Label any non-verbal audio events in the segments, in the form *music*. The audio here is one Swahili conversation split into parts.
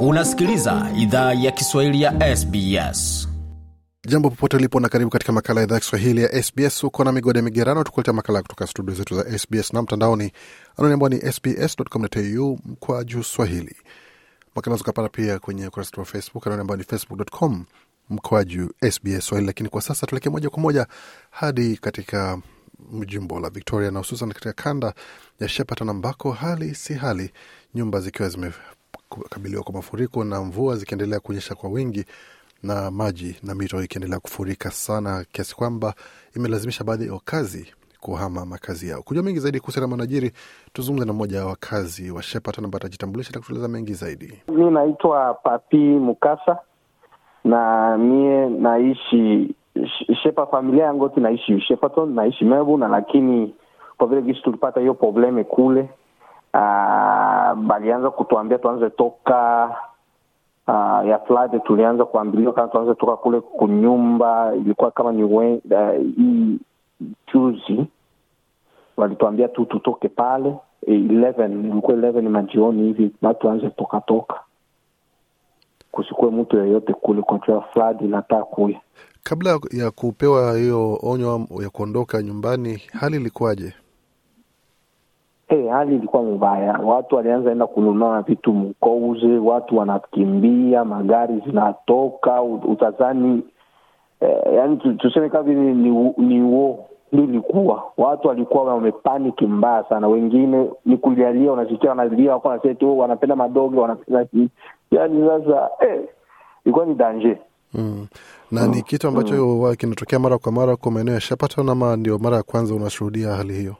Unasikiliza idhaa ya Kiswahili ya SBS. Jambo popote ulipo na karibu katika makala ya idhaa ya Kiswahili ya SBS. Uko na migode migerano, tukuletea makala kutoka studio zetu za SBS na mtandaoni anwani ambao ni sbs.com.au kwa juu swahili. Makala zukapata pia kwenye ukurasa wa Facebook anwani ambao ni facebook.com mkoaju SBS Swahili. Lakini kwa sasa tuelekee moja kwa moja hadi katika jimbo la Victoria na hususan katika kanda ya Shepparton ambako hali si hali, nyumba zikiwa zimekabiliwa kwa mafuriko na mvua zikiendelea kuonyesha kwa wingi na maji na mito ikiendelea kufurika sana kiasi kwamba imelazimisha baadhi ya wakazi kuhama makazi yao. Kujua mengi zaidi kuhusiana na manajiri, tuzungumze na mmoja wa wakazi wa Shepparton ambaye atajitambulisha na kutueleza mengi zaidi. Mi naitwa Papi Mukasa na mie naishi shepa, familia yangu yote naishi Shepparton, naishi Melbourne, lakini kwa vile gisi tulipata hiyo probleme kule, uh, balianza kutuambia tuanze toka uh, ya flood, tulianza kuambiliwa kama tuanze toka kule kunyumba, ilikuwa kama ni hii uh, juzi walituambia tu tutoke pale 11 ilikuwa 11 majioni hivi, na tuanze toka toka kusikue mtu yeyote kule kwa jua flood inataka kuya. Kabla ya kupewa hiyo onyo ya kuondoka nyumbani, hali ilikuwaje? Hali ilikuwa mbaya. Watu walianza enda kununua vitu mkouze, watu wanakimbia, magari zinatoka, utazani eh, yani tuseme kama vile ni, ni uo ndio ilikuwa watu walikuwa wamepaniki mbaya sana. Wengine ni kulialia, unasikia wanalia, wako wanasema tu wanapenda madogo, wanapenda yani, sasa eh, ilikuwa ni danger mm. na mm. ni kitu ambacho mm. kinatokea mara kwa mara kwa maeneo ya Shepparton, ama ndio mara ya kwanza unashuhudia hali hiyo?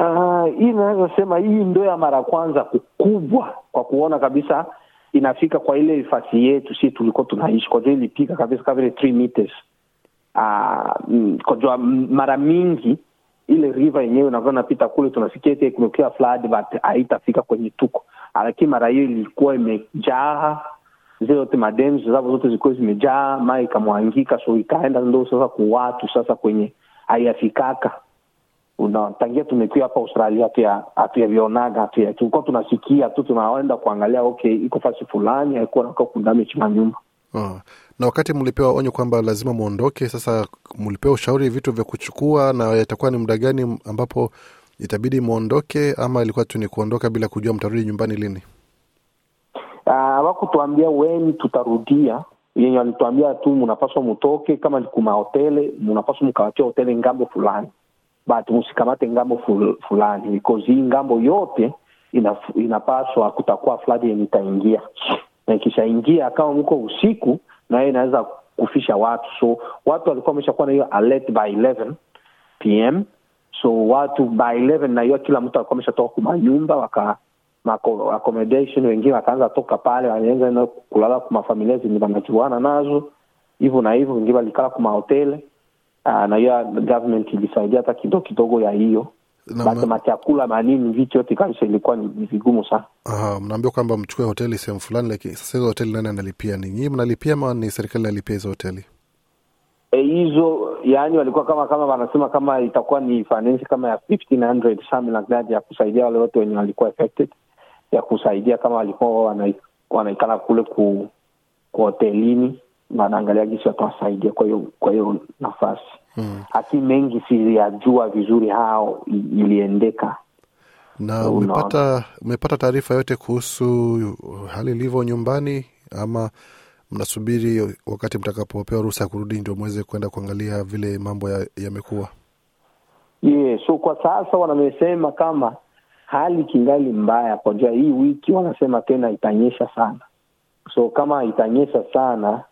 Uh, hii naweza sema hii ndio ya mara kwanza kukubwa kwa kuona kabisa inafika kwa ile fasi yetu, si tulikuwa tunaishi kwa jua ilipika kabisa kama vile 3 meters. Uh, kwa jua mara mingi ile river yenyewe unavyo napita kule tunasikia eti kumekuwa flood but haitafika kwenye tuko, lakini mara hiyo ilikuwa imejaa zile zote madems zao zote zilikuwa zimejaa, maji ikamwangika, so ikaenda ndo sasa kuwatu sasa kwenye haiyafikaka. Unatangia tumekuwa hapa Australia hatuyavionaga, hatuya tulikuwa tunasikia tu, tunaenda kuangalia okay, iko fasi fulani haikuwa nakaa kundamage manyumba oh. Na wakati mlipewa onyo kwamba lazima mwondoke, sasa mlipewa ushauri vitu vya kuchukua, na yatakuwa ni muda gani ambapo itabidi mwondoke, ama ilikuwa tu ni kuondoka bila kujua mtarudi nyumbani lini? Hawakutuambia uh, weni tutarudia, yenye walituambia tu mnapaswa mtoke, kama ni kuma hoteli mnapaswa mkawatia hoteli ng'ambo fulani, but msikamate ng'ambo ful, fulani because hii ng'ambo yote ina, inapaswa kutakuwa flood yenye itaingia, na ikishaingia kama mko usiku na hiyo inaweza kufisha watu, so watu walikuwa wameshakuwa na hiyo alert by 11 pm. So watu by 11 na hiyo kila mtu alikuwa ameshatoka kwa manyumba waka accommodation, wengine wakaanza toka pale, walianza kulala kwa mafamilia zenye wanajuana nazo. Hivyo na hivyo, wengine walikala kwa mahoteli na hiyo government ilisaidia hata kidogo kidogo ya hiyo machakula manini vitu yote kabisa ilikuwa ni vigumu sana. Aha, mnaambia kwamba mchukue hoteli sehemu fulani, lakini sasa hizo hoteli nani analipia? Ni nyinyi mnalipia ama ni serikali inalipia hizo hoteli hizo? E, yani walikuwa kama kama wanasema kama itakuwa ni finance kama ya 1500 something like that ya kusaidia wale wote wenye walikuwa affected, ya kusaidia kama walikuwa wana, kule ku, ku hotelini wanaangalia jinsi watawasaidia kwa hiyo kwa hiyo nafasi lakini hmm. mengi siyajua vizuri hao iliendeka. Na umepata umepata taarifa yote kuhusu hali ilivyo nyumbani, ama mnasubiri wakati mtakapopewa ruhusa ya kurudi ndio mweze kwenda kuangalia vile mambo yamekuwa? ya yeah, so kwa sasa wanamesema kama hali kingali mbaya, kwa jua hii wiki wanasema tena itanyesha sana, so kama itanyesha sana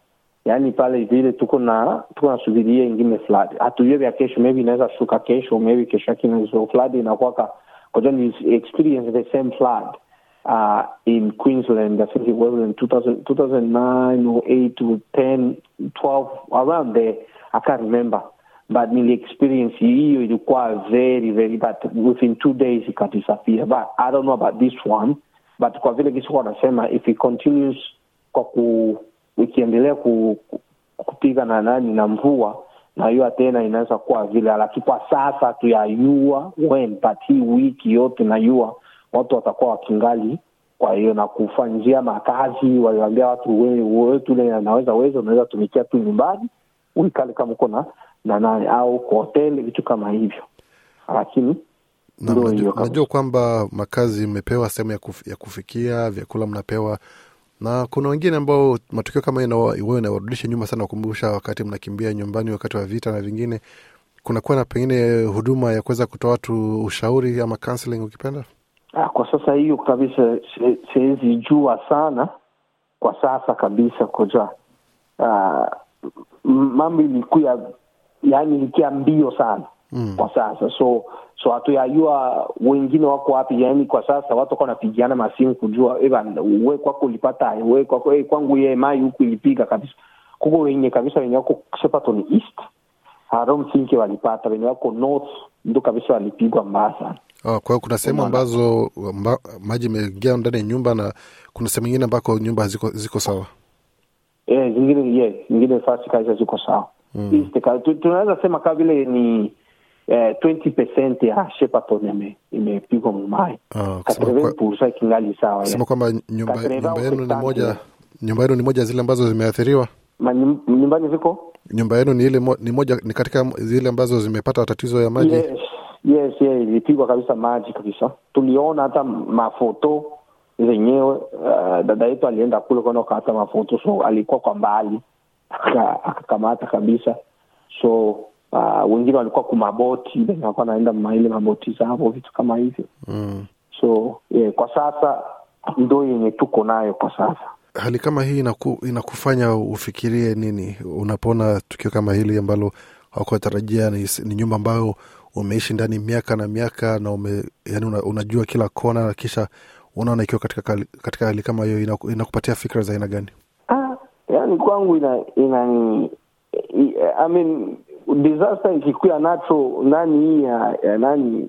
yaani pale vile tuko na tuko nasubiria ingine flood, hatujue vya kesho, maybe inaweza shuka kesho, maybe kesho yake inazo flood inakuwaka koja ni experience the same flood uh, in Queensland I think it was in 2000, 2009 or 8 or 10 12 around there. I can't remember. But nili experience hiyo ilikuwa very very but within two days ika disappear but I don't know about this one. But kwa vile kisi wanasema if it continues kwa ku ikiendelea ku, ku, kupiga na nani na mvua na hiyo tena inaweza kuwa vile, lakini kwa sasa but hii wiki yote nayua watu watakuwa wakingali. Kwa hiyo na kufanyia makazi waliwambia watu wetu ule anaweza weza unaweza tumikia tu nyumbani uikale kama uko na na nani au kwa hoteli vitu kama hivyo. Lakini Na najua kwamba makazi mmepewa sehemu ya, kuf, ya kufikia vyakula mnapewa na kuna wengine ambao matukio kama huwa inawarudisha nyuma sana kukumbusha wakati mnakimbia nyumbani wakati wa vita na vingine. Kunakuwa na pengine huduma ya kuweza kutoa watu ushauri ama counseling ukipenda? Ah, kwa sasa hiyo kabisa si- siwezi jua sana. Kwa sasa kabisa koja ah, mambo ilikuya yani ilikia mbio sana Mm. kwa sasa. So so hatuyajua wengine wako wapi. Yani kwa sasa watu wako wanapigiana masimu kujua "Eh we kwako ulipata we kwako hey, kwangu ye mai huku ilipiga kabisa. Kuko wenye kabisa wenye wako Shepparton east. I don't think walipata. Wenye wako north ndo kabisa walipigwa mbaya sana. Oh, kwa hiyo kuna sehemu ambazo mba, maji imeingia ndani ya nyumba na kuna sehemu ingine ambako nyumba ziko, ziko sawa. Eh, zingine yes, zingine fasi kabisa ziko sawa. Mm. Tunaweza sema kaa vile ni eh, 20% ya ime- imepigwa mumai Ah, pursa ikingali sawa sema kwamba nyumba, nyumba yenu ni moja nyumba yenu ni moja zile ambazo zimeathiriwa? Nyumbani ziko? Nyumba yenu ni ile mo, ni moja ni katika zile ambazo zimepata tatizo ya maji? Yes, yes, yes, ilipigwa kabisa maji kabisa. Tuliona hata mafoto zenyewe uh, dada yetu alienda kule kwenda ukata mafoto so alikuwa kwa mbali aka- akakamata kabisa. So uh, wengine walikuwa kumaboti wenye walikuwa naenda maile maboti *laughs* zavo vitu kama hivyo. Mm. so yeah, kwa sasa ndo yenye tuko nayo kwa sasa. Hali kama hii inaku, inakufanya ufikirie nini? Unapoona tukio kama hili ambalo hakutarajia ni, ni nyumba ambayo umeishi ndani miaka na miaka na ume, yani una, unajua kila kona na kisha unaona ikiwa katika, katika hali kama hiyo inaku, inakupatia fikra za aina gani? Ah, yani kwangu ina inani i- I mean disaster ikikuya nacho nani hii ya, ya nani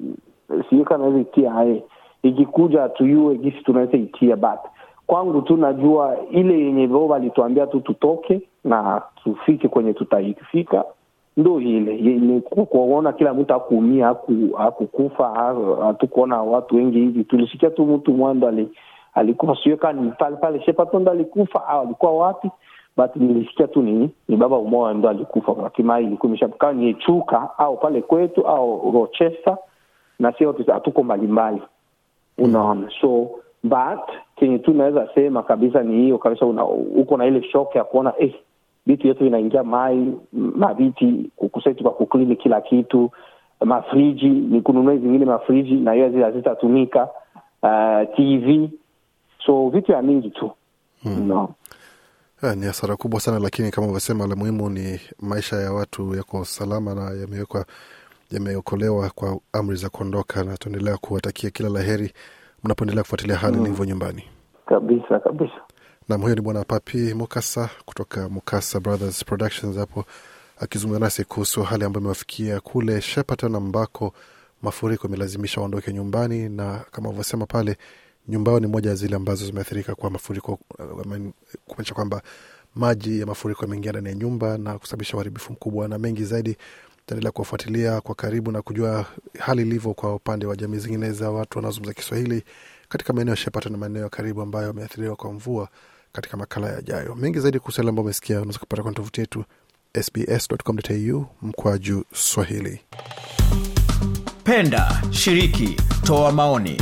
kama naweza itia hae ikikuja tuyue gisi tunaweza itia but kwangu tu najua ile yenye vo walituambia tu tutoke na tufike kwenye tutaifika ndo ile. Yenye kuona kila mtu akuumia akukufa hatukuona watu wengi hivi. Tulisikia tu mtu mwando ali alikufa sio kama ni pale pale alikufa au alikuwa wapi but nilisikia tu ni ni baba umoja ndo alikufa. Hatimaye ilikuwa imeshakaa ni chuka au pale kwetu au Rochester na sio hatuko mbalimbali. Unaona? So but kenye tu naweza sema kabisa ni hiyo kabisa uko na ile shock ya kuona eh, vitu yetu inaingia mai maviti kukusaitu kwa kuklini kila kitu mafriji ni kununua zingine mafriji na hiyo zile hazitatumika uh, tv so vitu ya mingi tu. Hmm. no. Eh, ni hasara kubwa sana lakini kama ulivyosema la muhimu ni maisha ya watu yako salama na yamewekwa yameokolewa kwa amri za kuondoka na tuendelea kuwatakia kila la heri mnapoendelea kufuatilia hali ilivyo nyumbani. Kabisa kabisa. Nam huyo ni bwana papi mukasa kutoka mukasa brothers productions hapo akizungumza nasi kuhusu hali ambayo imewafikia kule Shepparton ambako mafuriko imelazimisha waondoke nyumbani na kama ulivyosema pale nyumba yao ni moja ya zile ambazo zimeathirika kwa mafuriko uh, kumaanisha kwamba maji ya mafuriko yameingia ndani ya nyumba na kusababisha uharibifu mkubwa na mengi zaidi taendelea kuwafuatilia kwa karibu na kujua hali ilivyo kwa upande wa jamii zingine za watu wanaozungumza Kiswahili katika maeneo ya na maeneo ya karibu ambayo yameathiriwa kwa mvua katika makala yajayo. Mengi zaidi kuhusu yale ambayo umesikia unaweza kupata kwenye tovuti yetu sbs.com.au mkwaju Swahili. Penda, shiriki, toa maoni.